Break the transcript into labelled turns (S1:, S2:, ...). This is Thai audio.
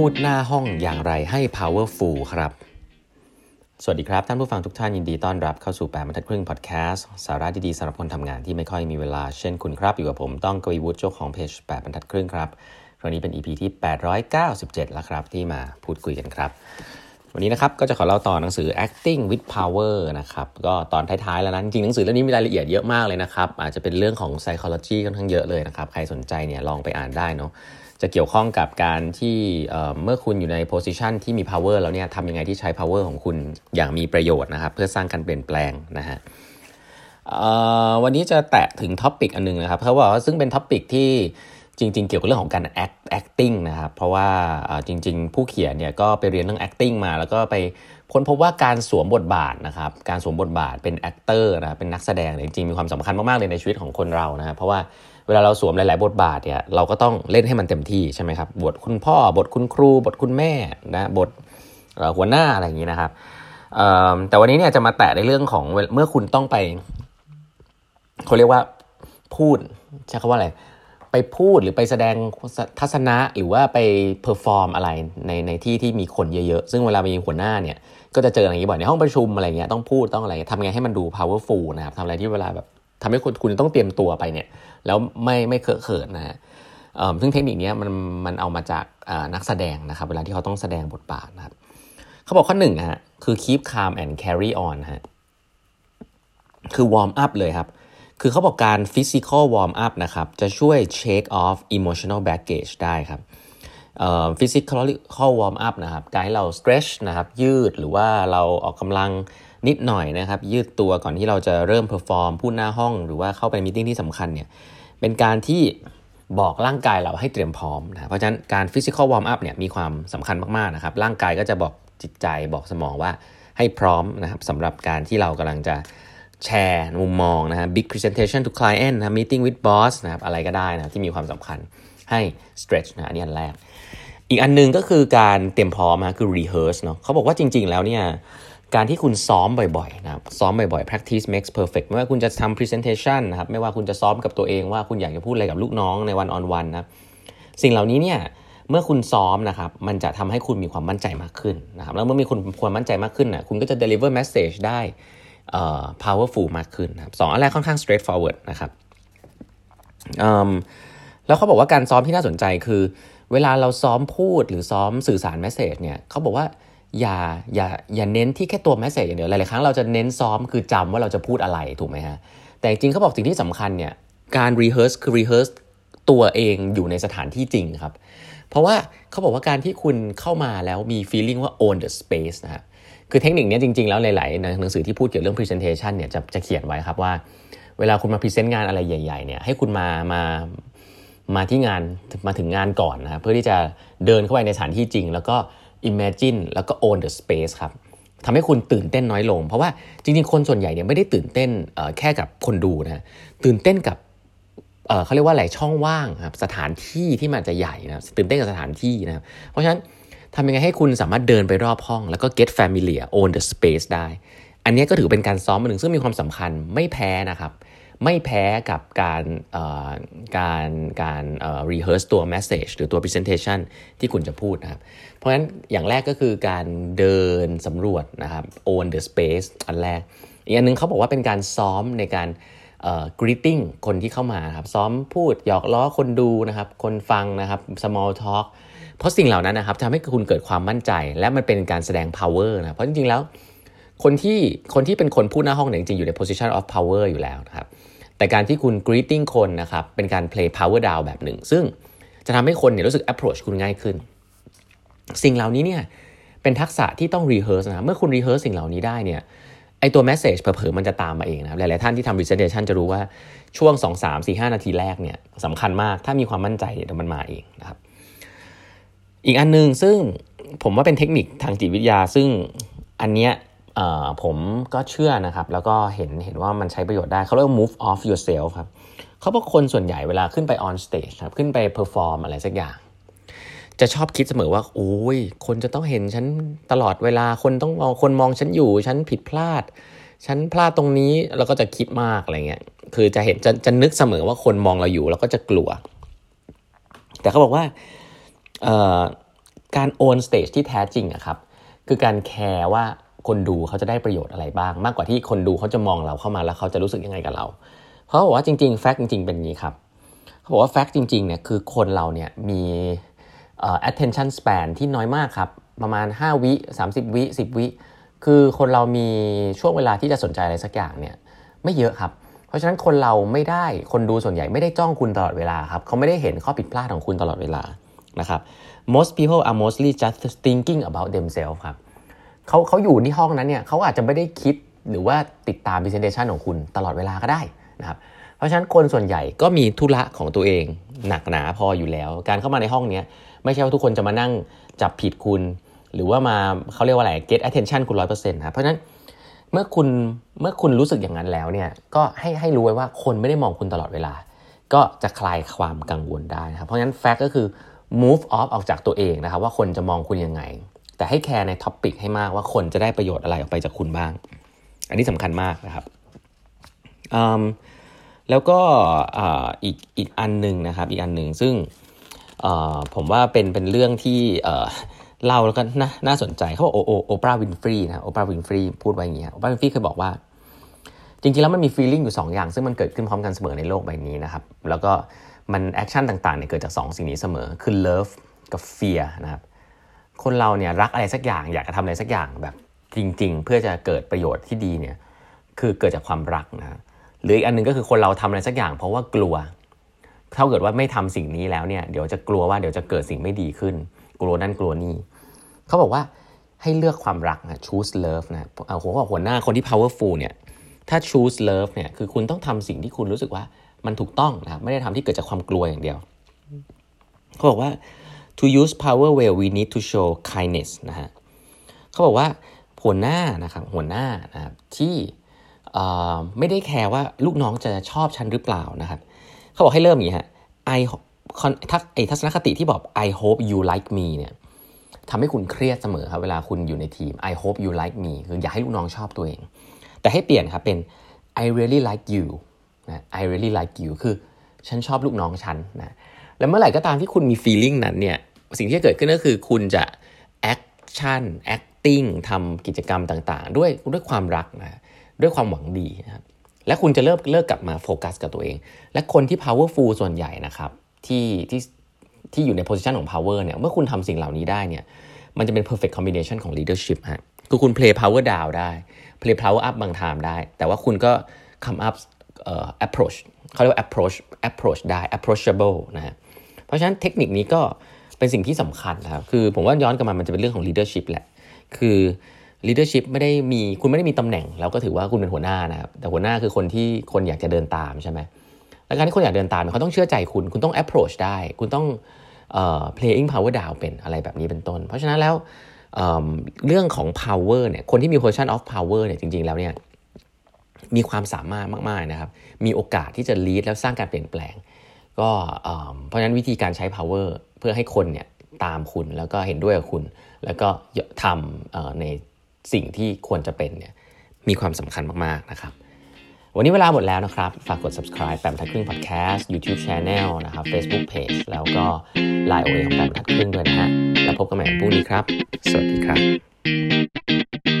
S1: พูดหน้าห้องอย่างไรให้ powerful ครับ สวัสดีครับ ท่านผู้ฟังทุกท่านยินดีต้อนรับเข้าสู่แปดบรรทัดครึ่งพอดแคสต์สาระดีๆสำหรับคนทำงานที่ไม่ค่อยมีเวลาเช่นคุณครับ อยู่กับผมต้องกวีวุฒิเจ้าของเพจแปดบรรทัดครึ่งครับวันนี้เป็น EP ที่ 897 แล้วครับ ที่มาพูดคุยกันครับ วันนี้นะครับก็จะขอเล่าต่อหนังสือ acting with power นะครับก็ตอนท้ายๆแล้วนะจริงหนังสือเล่มนี้มีรายละเอียดเยอะมากเลยนะครับอาจจะเป็นเรื่องของ psychology ค่อนข้างเยอะเลยนะครับใครสนใจเนี่ยลองไปอ่านได้เนาะจะเกี่ยวข้องกับการที่เมื่อคุณอยู่ใน position ที่มี power แล้วเนี่ยทำยังไงที่ใช้ power ของคุณอย่างมีประโยชน์นะครับเพื่อสร้างการเปลี่ยนแปลงนะฮะวันนี้จะแตะถึง topic อันนึงนะครับเพราะว่าซึ่งเป็น topic ที่ จริง ๆ เกี่ยวกับเรื่องของการ act acting นะครับ เพราะว่าจริง ๆ ผู้เขียนเนี่ยก็ไปเรียนเรื่อง acting มา แล้วก็ไปค้นพบว่าการสวมบทบาทนะครับ การสวมบทบาทเป็น actor นะเป็นนักแสดงจริงๆ มีความสำคัญมาก ๆ เลยในชีวิตของคนเรานะครับเพราะว่าเวลาเราสวมหลาย ๆ บทบาทเนี่ยเราก็ต้องเล่นให้มันเต็มที่ใช่ไหมครับ บทคุณพ่อ บทคุณครู บทคุณแม่นะบทหัวหน้าอะไรอย่างนี้นะครับแต่วันนี้เนี่ยจะมาแตะในเรื่องของเมื่อคุณต้องไปเขาเรียกว่าพูดใช้คำว่าอะไร ไปพูดหรือไปแสดงทัศนะหรือว่าไป perform อะไรในในที่ที่มีคนเยอะๆ ซึ่งเวลามีหัวหน้าเนี่ย ก็จะเจออะไรอย่างนี้บ่อยในห้องประชุมอะไรเงี้ยต้องพูดต้องอะไรทำไงให้มันดู powerful นะครับทำอะไรที่เวลาแบบทำให้คุณคุณต้องเตรียมตัวไปเนี่ย แล้วไม่ไม่เคอะเขินนะฮะซึ่งเทคนิคนี้มันมันเอามาจากนักแสดงนะครับ เวลาที่เขาต้องแสดงบทบาทนะครับ เขาบอกข้อหนึ่งฮะคือ keep calm and carry on ฮะคือ warm up เลยครับ คือเขาบอกการ physical warm up นะครับ จะช่วย shake off emotional baggage ได้ครับ physical warm up นะครับ การให้เรา stretch นะครับ ยืดหรือว่าเราออกกำลังนิดหน่อยนะครับ ยืดตัวก่อนที่เราจะเริ่ม perform พูดหน้าห้อง หรือว่าเข้าไปมีติ้งที่สำคัญเนี่ย เป็นการที่บอกร่างกายเราให้เตรียมพร้อมนะเพราะฉะนั้นการ physical warm up เนี่ยมีความสำคัญมาก ๆ นะครับ ร่างกายก็จะบอกจิตใจบอกสมองว่าให้พร้อมนะครับสำหรับการที่เรากำลังจะ แชร์มุมมองนะฮะ big presentation to client นะ meeting with boss นะครับอะไรก็ได้นะที่มีความสำคัญให้ stretch นะอันนี้อันแรก อีกอันนึงก็คือการเตรียมพร้อมนะคือ rehearse เนาะเขาบอกว่าจริง ๆ แล้วเนี่ยการที่คุณซ้อมบ่อยๆนะครับซ้อมบ่อยๆ practice makes perfect ไม่ว่าคุณจะทำ presentation นะครับไม่ว่าคุณจะซ้อมกับตัวเองว่าคุณอยากจะพูดอะไรกับลูกน้องในวัน on one นะสิ่งเหล่านี้เนี่ยเมื่อคุณซ้อมนะครับมันจะทำให้คุณมีความมั่นใจมากขึ้นนะครับแล้วเมื่อมีคุณความมั่นใจมากขึ้นนะคุณก็จะ deliver message ได้ powerful มากขึ้นนะครับสองอันแรกค่อนข้าง straightforward นะครับแล้วเขาบอกว่าการซ้อมที่น่าสนใจคือ เวลาเราซ้อมพูดหรือซ้อมสื่อสาร message เนี่ยเขาบอกว่าอย่าอย่าอย่าเน้นที่แค่ตัว message อย่างเดียวหลายๆครั้งเราจะเน้นซ้อมคือจำว่าเราจะพูดอะไรถูกไหมฮะแต่จริงเขาบอกสิ่งที่สำคัญเนี่ยการ rehearse คือ rehearse ตัวเองอยู่ในสถานที่จริงครับ เพราะว่าเขาบอกว่าการที่คุณเข้ามาแล้วมี feeling ว่า own the space นะฮะ คือเทคนิคนี้จริง ๆ แล้วหลายๆหนังสือที่พูดเกี่ยวเรื่อง presentation เนี่ยจะจะเขียนไว้ครับว่า เวลาคุณมาพรีเซนต์งานอะไรใหญ่ๆเนี่ยให้คุณมามามาที่งานมาถึงงานก่อนนะเพื่อที่จะเดินเข้าไปในสถานที่จริง แล้วก็ imagine แล้วก็ own the space ครับทำให้คุณตื่นเต้นน้อยลง เพราะว่าจริง ๆ คนส่วนใหญ่เนี่ยไม่ได้ตื่นเต้นแค่กับคนดูนะตื่นเต้นกับเขาเรียกว่าอะไรช่องว่างครับสถานที่ที่มันจะใหญ่นะตื่นเต้นกับสถานที่นะเพราะฉะนั้น ทำยังไงให้คุณสามารถเดินไปรอบห้อง แล้วก็ get familiar own the space ได้ อันนี้ก็ถือเป็นการซ้อมมาหนึ่งซึ่งมีความสำคัญไม่แพ้นะครับ ไม่แพ้กับการการการ rehearse ตัว message หรือตัว presentation ที่คุณจะพูดนะครับ เพราะฉะนั้นอย่างแรกก็คือการเดินสำรวจนะครับ own the space อันแรก อีกอันนึงเขาบอกว่าเป็นการซ้อมในการ greeting คนที่เข้ามาครับซ้อมพูดหยอกล้อคนดูนะครับ คนฟังนะครับ small talk เพราะสิ่งเหล่านั้นนะครับทำให้คุณเกิดความมั่นใจ และมันเป็นการแสดง power นะเพราะจริงๆแล้ว คนที่คนที่เป็นคนพูดหน้าห้องเนี่ยจริงๆอยู่ใน position of power อยู่แล้วนะครับแต่การที่คุณ greeting คนนะครับเป็นการ play power down แบบหนึ่ง ซึ่งจะทำให้คนเนี่ยรู้สึก approach คุณง่ายขึ้น สิ่งเหล่านี้เนี่ยเป็นทักษะที่ต้อง rehearse นะเมื่อคุณ rehearse สิ่งเหล่านี้ได้เนี่ยไอตัว message เผลอๆมันจะตามมาเองนะหลายๆท่านที่ทำ presentation จะรู้ว่าช่วง 2 3 4 5 นาทีแรกเนี่ยสำคัญมากถ้ามีความมั่นใจเดี๋ยวมันมาเองนะครับ อีกอันนึงซึ่งผมว่าเป็นเทคนิคทางจิตวิทยา ซึ่งอันเนี้ยผมก็เชื่อนะครับ แล้วก็เห็นเห็นว่ามันใช้ประโยชน์ได้เขาเรียกว่า move off yourself ครับเขาบอกคนส่วนใหญ่เวลาขึ้นไป on stage ครับขึ้นไป perform อะไรสักอย่าง จะชอบคิดเสมอว่าโอ้ยคนจะต้องเห็นฉันตลอดเวลาคนต้องมองคนมองฉันอยู่ ฉันผิดพลาด ฉันพลาดตรงนี้แล้วก็จะคิดมากอะไรเงี้ยคือจะเห็นจะจะนึกเสมอว่าคนมองเราอยู่ แล้วก็จะกลัว แต่เขาบอกว่า การ own stage ที่แท้จริงอะครับคือการแคร์ว่าคนดูเขาจะได้ประโยชน์อะไรบ้าง มากกว่าที่คนดูเขาจะมองเราเข้ามาแล้วเขาจะรู้สึกยังไงกับเราเขาบอกว่าจริงๆ fact จริง ๆ เป็นอย่างนี้ครับเขาบอกว่า fact จริงๆเนี่ยคือคนเราเนี่ยมี attention span ที่น้อยมากครับประมาณ 5 วิ 30 วิ 10 วิ คือคนเรามีช่วงเวลาที่จะสนใจอะไรสักอย่างเนี่ยไม่เยอะครับ เพราะฉะนั้นคนเราไม่ได้คนดูส่วนใหญ่ไม่ได้จ้องคุณตลอดเวลาครับเขาไม่ได้เห็นข้อผิดพลาดของคุณตลอดเวลา นะครับ most people are mostly just thinking about themselves ครับเขาเขาอยู่ที่ห้องนั้นเนี่ยเขาอาจจะไม่ได้คิดหรือว่าติดตาม presentation ของคุณตลอดเวลาก็ได้นะครับเพราะฉะนั้นคนส่วนใหญ่ก็มีธุระของตัวเองหนักหนาพออยู่แล้ว การเข้ามาในห้องนี้ไม่ใช่ว่าทุกคนจะมานั่งจับผิดคุณ หรือว่ามาเขาเรียกว่าอะไร get attention คุณร้อยเปอร์เซ็นต์นะเพราะฉะนั้นเมื่อคุณเมื่อคุณรู้สึกอย่างนั้นแล้วเนี่ยก็ให้ให้รู้ไว้ว่าคนไม่ได้มองคุณตลอดเวลา ก็จะคลายความกังวลได้นะครับเพราะฉะนั้น fact ก็คือ move off ออกจากตัวเองนะครับว่าคนจะมองคุณยังไง แต่ให้แคร์ใน topic ให้มากว่าคนจะได้ประโยชน์อะไรออกไปจากคุณบ้าง อันนี้สำคัญมากนะครับแล้วก็อีกอีกอันหนึ่งนะครับ อีกอันหนึ่งซึ่งผมว่าเป็นเป็นเรื่องที่เล่าแล้วก็น่าน่าสนใจเขาบอกโอโอโอปราห์ วินฟรีย์นะโอปราห์ วินฟรีย์พูดไว้อย่างเงี้ยโอปราห์ วินฟรีย์เคยบอกว่า จริงๆแล้วมันมี feeling อยู่ 2 อย่าง ซึ่งมันเกิดขึ้นพร้อมกันเสมอในโลกใบนี้นะครับ แล้วก็ มัน action ต่างๆเนี่ยเกิดจาก2สิ่งนี้เสมอ คือ love กับ fear นะครับ คนเราเนี่ยรักอะไรสักอย่าง อยากจะทำอะไรสักอย่างแบบจริง ๆ เพื่อจะเกิดประโยชน์ที่ดีเนี่ยคือเกิดจากความรักนะหรืออีกอันนึงก็คือคนเราทำอะไรสักอย่าง เพราะว่ากลัวถ้าเกิดว่าไม่ทำสิ่งนี้แล้วเนี่ยเดี๋ยวจะกลัวว่าเดี๋ยวจะเกิดสิ่งไม่ดีขึ้น กลัวนั่นกลัวนี่เขาบอกว่าให้เลือกความรักนะ choose love นะเอาหัวหัวหน้าคนที่ powerful เนี่ยถ้า choose love เนี่ยคือคุณต้องทำสิ่งที่คุณรู้สึกว่า มันถูกต้องนะครับไม่ได้ทำที่เกิดจากความกลัวอย่างเดียวเขาบอกว่า to use power well we need to show kindness นะฮะเขาบอกว่าหัวหน้านะครับหัวหน้านะครับที่ไม่ได้แคร์ว่าลูกน้องจะชอบฉันหรือเปล่านะครับ เขาบอกให้เริ่มอย่างนี้ฮะ I ทักไอทัศนคติที่บอก I hope you like me เนี่ยทำให้คุณเครียดเสมอครับเวลาคุณอยู่ในทีม I hope you like me คืออยากให้ลูกน้องชอบตัวเอง แต่ให้เปลี่ยนครับเป็น I really like you นะ I really like you คือฉันชอบลูกน้องฉันนะแล้วเมื่อไหร่ก็ตามที่คุณมี feeling นั้นเนี่ยสิ่งที่เกิดขึ้นก็คือคุณจะ action acting ทำกิจกรรมต่างๆ ด้วยด้วยความรักนะด้วยความหวังดีนะครับและคุณจะเลิกเลิกกลับมาโฟกัสกับตัวเอง และคนที่ powerful ส่วนใหญ่นะครับที่ที่ที่อยู่ใน position ของ power เนี่ยเมื่อคุณทำสิ่งเหล่านี้ได้เนี่ยมันจะเป็น perfect combination ของ leadership ฮะคือคุณ play power down ได้ play power up บาง time ได้ แต่ว่าคุณก็ come up approach เขาเรียกว่า approach approach ได้ approachable นะฮะเพราะฉะนั้นเทคนิคนี้ก็เป็นสิ่งที่สำคัญครับ คือผมว่าย้อนกลับมามันจะเป็นเรื่องของ leadership แหละ คือ leadership ไม่ได้มีคุณไม่ได้มีตำแหน่ง แล้วก็ถือว่าคุณเป็นหัวหน้านะครับ แต่หัวหน้าคือคนที่คนอยากจะเดินตามใช่ไหมและการที่คนอยากเดินตามเขาต้องเชื่อใจคุณ คุณต้อง approach ได้ คุณต้อง playing power down เป็นอะไรแบบนี้เป็นต้น เพราะฉะนั้นแล้วเเรื่องของ power เนี่ย คนที่มี position of power เนี่ย จริง ๆ แล้วเนี่ย มีความสามารถมากๆนะครับ มีโอกาสที่จะ lead แล้วสร้างการเปลี่ยนแปลง ก็เพราะฉะนั้นวิธีการใช้ power เพื่อให้คนเนี่ยตามคุณแล้วก็เห็นด้วยกับคุณ แล้วก็ทำในสิ่งที่ควรจะเป็นเนี่ยมีความสำคัญมากๆนะครับ วันนี้เวลาหมดแล้วนะครับ ฝากกด subscribe แปมทัดครึ่ง podcast YouTube channel นะครับ Facebook page แล้วก็ Line OA ของแปมทัดครึ่งด้วยนะฮะ แล้วพบกันใหม่พรุ่งนี้ครับ สวัสดีครับ